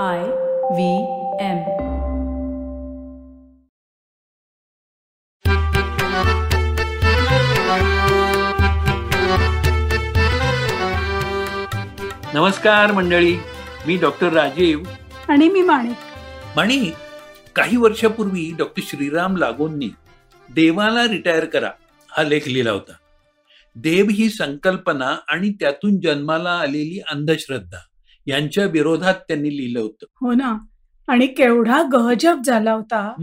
I V M. नमस्कार मंडळी. मी डॉक्टर राजीव. आणि मी माणिक. आणि काही वर्षापूर्वी डॉक्टर श्रीराम लागोंनी देवाला रिटायर करा हा लेख लिहिला होता. देव ही संकल्पना आणि त्यातून जन्माला आलेली अंधश्रद्धा. यांच्या विरोधात त्यांनी लिहिलं होतं. हो ना. आणि केवढा गहजब झाला होता.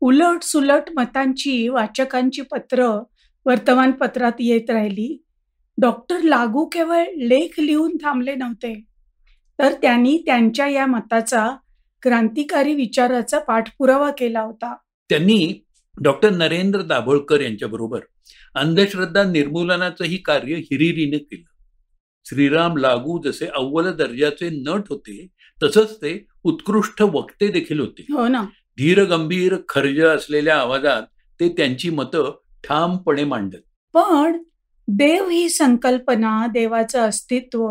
उलट सुलट मतांची वाचकांची पत्र वर्तमानपत्रात येत राहिली. डॉक्टर लागू केवळ लेख लिहून थांबले नव्हते. तर त्यांनी त्यांच्या या मताचा क्रांतिकारी विचाराचा पाठपुरावा केला होता. त्यांनी डॉक्टर नरेंद्र दाभोळकर यांच्याबरोबर अंधश्रद्धा निर्मूलनाचंही कार्य हिरिरीने केलं. श्रीराम लागू जसे अव्वल दर्जाचे नट होते तसंच ते उत्कृष्ट वक्ते देखील होते. हो ना. धीर गंभीर खर्ज असलेल्या आवाजात ते त्यांची मतं ठामपणे मांडत. पण देव ही संकल्पना देवाचं अस्तित्व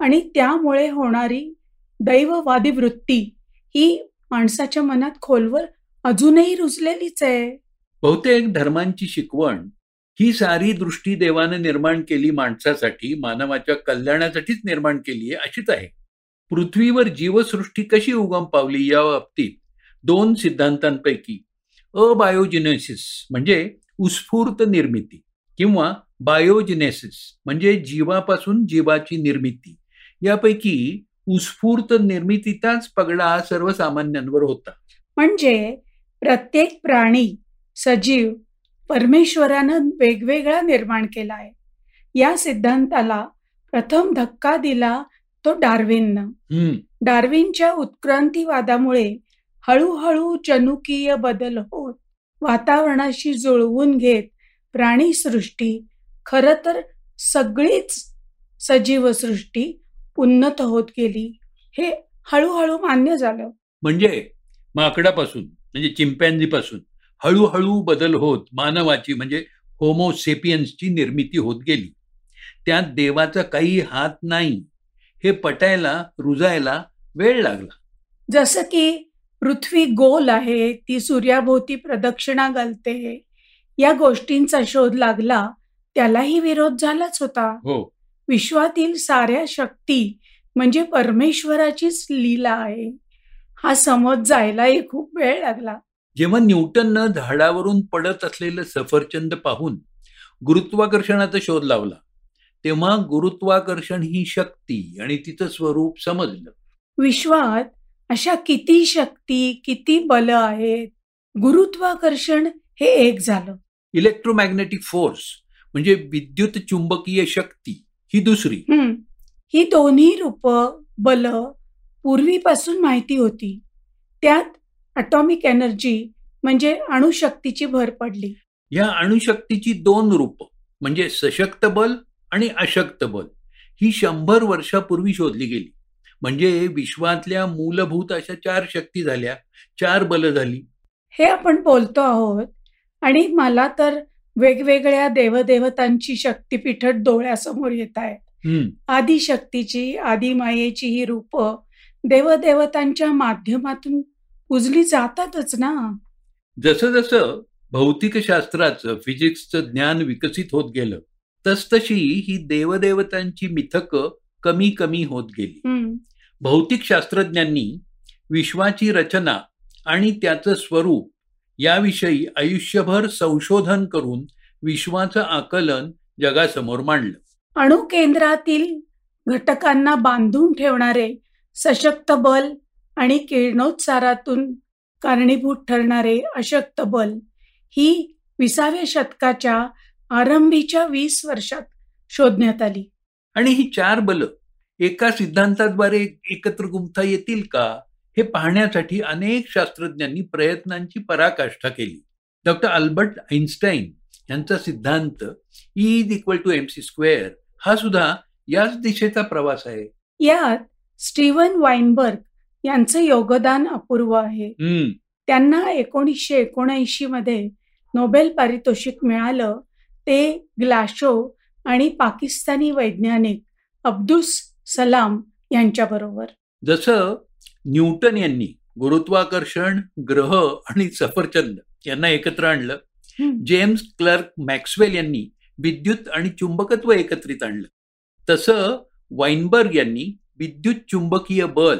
आणि त्यामुळे होणारी दैववादी वृत्ती ही माणसाच्या मनात खोलवर अजूनही रुजलेलीच आहे. बहुतेक धर्मांची शिकवण ही सारी दृष्टी देवाने निर्माण केली माणसासाठी मानवाच्या कल्याणासाठीच निर्माण केली आहे अशीच आहे. पृथ्वीवर जीवसृष्टी कशी उगम पावली या बाबतीत दोन सिद्धांतांपैकी अबायोजिनेसिस म्हणजे उत्स्फूर्त निर्मिती किंवा बायोजिनेसिस म्हणजे जीवापासून जीवाची निर्मिती यापैकी उत्स्फूर्त निर्मितीचाच पगडा सर्वसामान्यांवर होता. म्हणजे प्रत्येक प्राणी सजीव परमेश्वरानं वेगवेगळा निर्माण केला आहे. या सिद्धांताला प्रथम धक्का दिला तो डार्विननं. डार्विनच्या उत्क्रांतीवादामुळे हळूहळू जनुकीय बदल होत वातावरणाशी जुळवून घेत प्राणीसृष्टी खरं तर सगळीच सजीवसृष्टी उन्नत होत गेली हे हळूहळू मान्य झालं. म्हणजे माकडापासून म्हणजे चिंपॅन्झीपासून. हळूहळू बदल होत मानवाची म्हणजे होमोसेपियन्सची निर्मिती होत गेली. त्यात देवाचा काही हात नाही. हे पटायला रुजायला वेळ लागला. जसं की पृथ्वी गोल आहे ती सूर्याभोवती प्रदक्षिणा घालते या गोष्टींचा शोध लागला त्यालाही विरोध झालाच होता. हो. विश्वातील साऱ्या शक्ती म्हणजे परमेश्वराचीच लीला आहे. हा समज जायलाही खूप वेळ लागला. जेव्हा न्यूटननं झाडावरून पडत असलेलं सफरचंद पाहून गुरुत्वाकर्षणाचा शोध लावला तेव्हा गुरुत्वाकर्षण ही शक्ती आणि तिचं स्वरूप समजलं. विश्वात अशा किती शक्ती किती बल आहेत? गुरुत्वाकर्षण हे एक झालं. इलेक्ट्रोमॅग्नेटिक फोर्स म्हणजे विद्युत चुंबकीय शक्ती ही दुसरी. ही दोन्ही रूप बल पूर्वीपासून माहिती होती. त्यात अटॉमिक एनर्जी म्हणजे अणुशक्तीची भर पडली. या अणुशक्तीची दोन रूप म्हणजे सशक्त बल आणि अशक्त बल ही शंभर वर्षापूर्वी शोधली गेली. म्हणजे विश्वातल्या मूलभूत अशा चार शक्ती झाल्या चार बल झाली. हे आपण बोलतो आहोत आणि मला तर वेगवेगळ्या देवदेवतांची शक्तिपीठ डोळ्यासमोर येत आहेत. हम्म, आदिशक्तीची आदिमायेची ही रूप देवदेवतांच्या माध्यमातून पूजली जातातच ना. जसं जसं भौतिकशास्त्राचं फिजिक्सचं ज्ञान विकसित होत गेलं तसतशी ही देवदेवतांची मिथकं कमी कमी होत गेली. भौतिक शास्त्रज्ञांनी विश्वाची रचना आणि त्याचं स्वरूप याविषयी आयुष्यभर संशोधन करून विश्वाचं आकलन जगासमोर मांडलं. अणुकेंद्रातील घटकांना बांधून ठेवणारे सशक्त बल आणि किरणोत्सारातून कारणीभूत ठरणारे अशक्त बल ही विसाव्या शतकाच्या आरंभीच्या वीस वर्षात शोधण्यात आली. आणि ही चार बलं एका सिद्धांताद्वारे एकत्र गुंफता येतील का हे पाहण्यासाठी अनेक शास्त्रज्ञांनी प्रयत्नांची पराकाष्ठा केली. डॉक्टर अल्बर्ट आईन्स्टाईन यांचा सिद्धांत is equal to M C square हा सुद्धा याच दिशेचा प्रवास आहे. यात स्टीव्हन वाईनबर्ग यांचं योगदान अपूर्व आहे. त्यांना एकोणीसशे एकोणऐंशी मध्ये नोबेल पारितोषिक मिळालं. ते ग्लाशो आणि पाकिस्तानी वैज्ञानिक अब्दुस सलाम यांच्याबरोबर. जसं न्यूटन यांनी गुरुत्वाकर्षण ग्रह आणि सफरचंद यांना एकत्र आणलं. जेम्स क्लर्क मॅक्सवेल यांनी विद्युत आणि चुंबकत्व एकत्रित आणलं. तसं वाइनबर्ग यांनी विद्युत चुंबकीय बल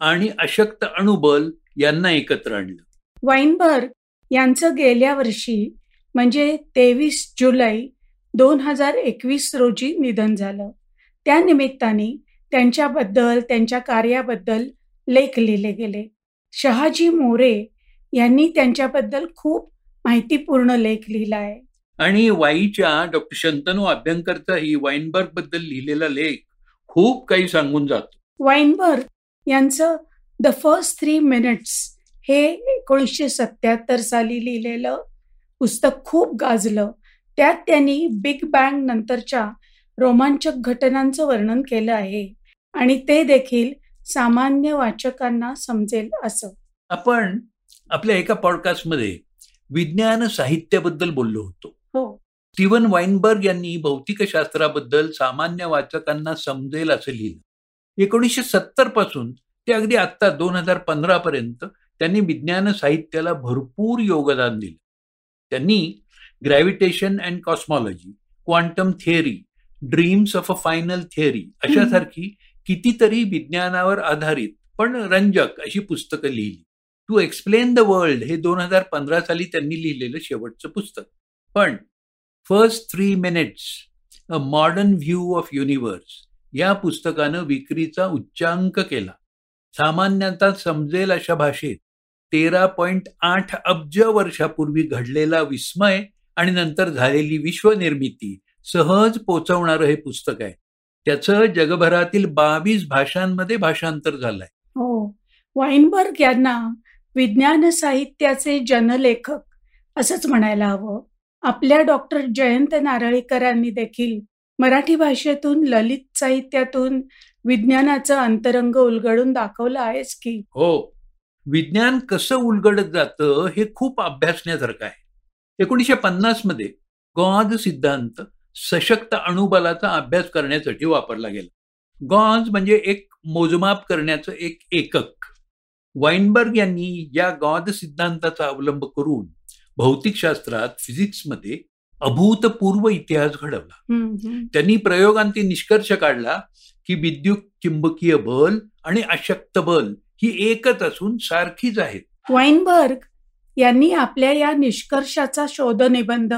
आणि अशक्त अणुबल यांना एकत्र आणलं. वाईनबर्ग यांचं गेल्या वर्षी म्हणजे तेवीस जुलै दोन हजार एकवीस रोजी निधन झालं. त्या निमित्ताने त्यांच्याबद्दल त्यांच्या कार्याबद्दल लेख लिहिले गेले. शहाजी मोरे यांनी त्यांच्याबद्दल खूप माहितीपूर्ण लेख लिहिला आहे. आणि वाईच्या डॉक्टर शंतनू अभ्यंकरचाही वाईनबर्गबद्दल लिहिलेला लेख खूप काही सांगून जातो. वाईनबर्ग यांचं द फर्स्ट थ्री मिनिट्स हे एकोणीसशे सत्याहत्तर साली लिहिलेलं पुस्तक खूप गाजलं. त्यात त्यांनी बिग बँग नंतरच्या रोमांचक घटनांचं वर्णन केलं आहे आणि ते देखील सामान्य वाचकांना समजेल असं. आपण आपल्या एका पॉडकास्टमध्ये विज्ञान साहित्याबद्दल बोललो होतो. हो. स्टीवन वाईनबर्ग यांनी भौतिकशास्त्राबद्दल सामान्य वाचकांना समजेल असं लिहिलं. एकोणीसशे सत्तरपासून ते अगदी आत्ता दोन हजार पंधरा पर्यंत त्यांनी विज्ञान साहित्याला भरपूर योगदान दिलं. त्यांनी gravitation and cosmology quantum theory dreams of a final theory अशासारखी कितीतरी विज्ञानावर आधारित पण रंजक अशी पुस्तकं लिहिली. टू एक्सप्लेन द वर्ल्ड हे दोन हजार पंधरा साली त्यांनी लिहिलेलं शेवटचं पुस्तक. पण first three minutes a modern view of universe या पुस्तकानं विक्रीचा उच्चांक केला. सामान्यतः समजेल अशा भाषेत तेरा पॉईंट आठ अब्ज वर्षापूर्वी घडलेला विस्मय आणि नंतर झालेली विश्वनिर्मिती सहज पोचवणारं हे पुस्तक आहे. त्याचं जगभरातील बावीस भाषांमध्ये भाषांतर झालंय. हो. वाईनबर्ग यांना विज्ञान साहित्याचे जनलेखक असंच म्हणायला हवं. आपल्या डॉक्टर जयंत नारळीकरांनी देखील मराठी भाषेतून ललित साहित्यातून विज्ञानाचं अंतरंग उलगडून दाखवलं आहेच की? हो. विज्ञान कसं उलगडत जातं हे खूप अभ्यासण्यासारखं आहे. एकोणीसशे पन्नासमध्ये गॉज सिद्धांत सशक्त अणुबलाचा अभ्यास करण्यासाठी वापरला गेला. गॉज म्हणजे एक मोजमाप करण्याचं एक एकक. वाईनबर्ग यांनी या गॉज सिद्धांताचा अवलंब करून भौतिकशास्त्रात फिजिक्समध्ये अभूतपूर्व इतिहास घडवला. त्यांनी प्रयोगांती निष्कर्ष काढला की विद्युत चुंबकीय बल आणि अशक्त बल ही एकच असून सारखीच आहेत. वाईनबर्ग यांनी आपल्या या निष्कर्षाचा शोधनिबंध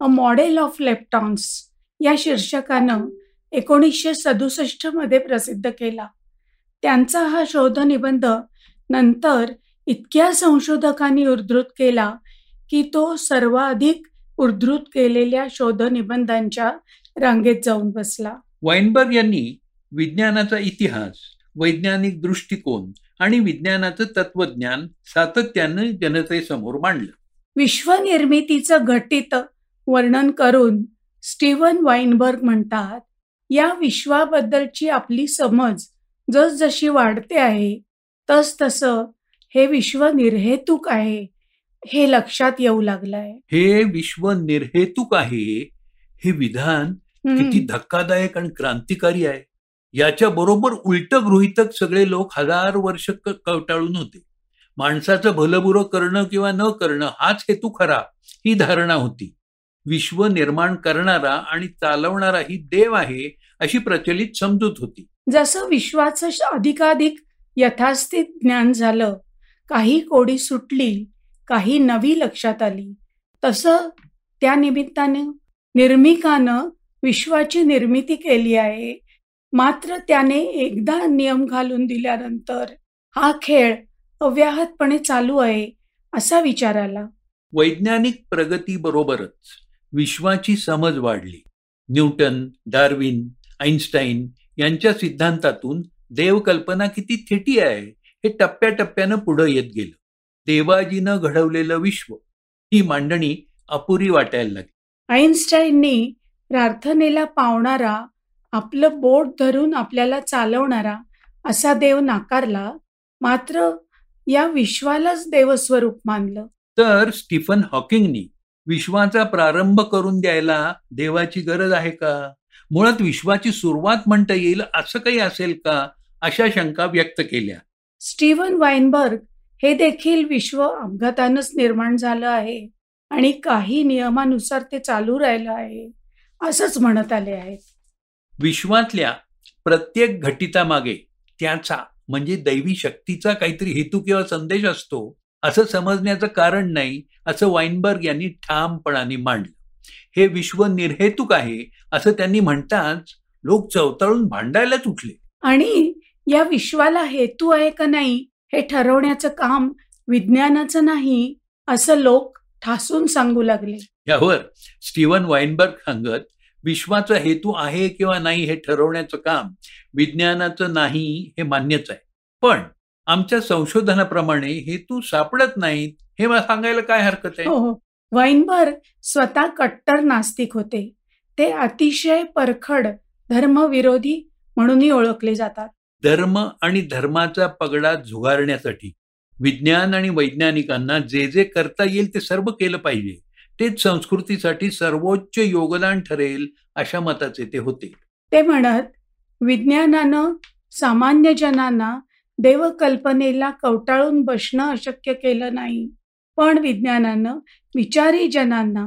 अ मॉडेल ऑफ लेप्टॉन्स या शीर्षकानं एकोणीसशे सदुसष्टमध्ये प्रसिद्ध केला. त्यांचा हा शोधनिबंध नंतर इतक्या संशोधकांनी उद्धृत केला की तो सर्वाधिक उद्धृत केलेल्या शोधनिबंधांच्या रांगेत जाऊन बसला. वाईनबर्ग यांनी विज्ञानाचा इतिहास वैज्ञानिक दृष्टिकोन आणि विज्ञानाचं तत्वज्ञान सातत्यानं जनतेसमोर मांडलं. विश्वनिर्मितीचं घटित वर्णन करून स्टीवन वाईनबर्ग म्हणतात या विश्वाबद्दलची आपली समज जसजशी वाढते आहे तस तसं हे विश्व निर्हेतुक आहे. हे लक्षात येऊ लागलंय. हे विश्व निर्हेतुक आहे. हे विधान. किती धक्कादायक आणि क्रांतिकारी आहे. याच्या बरोबर उलट गृहितक सगळे लोक हजार वर्ष कवटाळून होते. माणसाचं भलबुरं करणं किंवा न करणं हाच हेतू खरा ही धारणा होती. विश्व निर्माण करणारा आणि चालवणारा ही देव आहे अशी प्रचलित समजूत होती. जसं विश्वाचं अधिकाधिक यथास्थित ज्ञान झालं काही कोडी सुटली काही नवी लक्षात आली. तसं त्या निमित्ताने निर्मिकानं विश्वाची निर्मिती केली आहे. मात्र त्याने एकदा नियम घालून दिल्यानंतर हा खेळ अव्याहतपणे चालू आहे असा विचार आला. वैज्ञानिक प्रगतीबरोबरच विश्वाची समज वाढली. न्यूटन डार्विन आईन्स्टाईन यांच्या सिद्धांतातून देवकल्पना किती थेटी आहे हे टप्प्याटप्प्यानं पुढं येत गेलं. देवाजीनं घडवलेलं विश्व ही मांडणी अपुरी वाटायला लागली. आईन्स्टाईननी प्रार्थनेला पावणारा आपलं बोट धरून आपल्याला चालवणारा असा देव नाकारला मात्र या विश्वालाच देवस्वरूप मानलं. तर स्टीफन हॉकिंगनी विश्वाचा प्रारंभ करून द्यायला देवाची गरज आहे का? मुळात विश्वाची सुरुवात म्हणता येईल असं काही असेल का? अशा शंका व्यक्त केल्या. स्टीव्हन वाईनबर्ग हे देखील विश्व अपघातानंच निर्माण झालं आहे आणि काही नियमानुसार ते चालू राहिलं आहे असंच म्हणत आले आहेत. विश्वातल्या प्रत्येक घटितामागे त्याचा म्हणजे दैवी शक्तीचा काहीतरी हेतू किंवा संदेश असतो असं समजण्याचं कारण नाही असं वाईनबर्ग यांनी ठामपणाने मांडलं. हे विश्व निर्हेतुक आहे असं त्यांनी म्हणताच लोक चवताळून भांडायलाच उठले. आणि या विश्वाला हेतू आहे का नाही हे ठरवण्याचं काम विज्ञानाचं नाही असं लोक ठासून सांगू लागले. यावर स्टीव्हन वाईनबर्ग सांगत विश्वाचा हेतू आहे किंवा नाही हे ठरवण्याचं काम विज्ञानाचं नाही हे मान्यच आहे. पण आमच्या संशोधनाप्रमाणे हेतू सापडत नाहीत हे मला सांगायला काय हरकत आहे? हो वाईनबर्ग स्वतः कट्टर नास्तिक होते. ते अतिशय परखड धर्मविरोधी म्हणूनही ओळखले जातात. धर्म आणि धर्माचा पगडा झुगारण्यासाठी विज्ञान आणि वैज्ञानिकांना जे जे करता येईल ते सर्व केलं पाहिजे. तेच संस्कृतीसाठी सर्वोच्च योगदान ठरेल अशा मताचे ते होते. ते म्हणत विज्ञानानं सामान्य जनांना देवकल्पनेला कवटाळून बसणं अशक्य केलं नाही. पण विज्ञानानं विचारी जनांना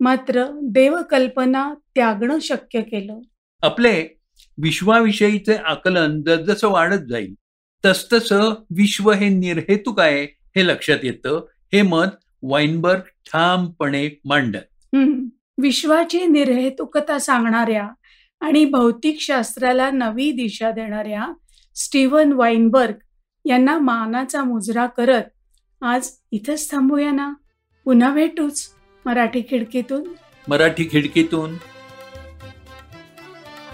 मात्र देवकल्पना त्यागणं शक्य केलं. आपले विश्वाविषयीचे आकलन जसजसं वाढत जाईल तसतसं विश्व हे निर्हेतुक आहे हे लक्षात येतं. हे मत वाईनबर्ग ठामपणे मांडत. हम्म. विश्वाची निर्हेतुकता सांगणाऱ्या आणि भौतिक शास्त्राला नवी दिशा देणाऱ्या स्टीव्हन वाईनबर्ग यांना मानाचा मुजरा करत आज इथंच थांबूया ना. पुन्हा भेटूच मराठी खिडकीतून. मराठी खिडकीतून.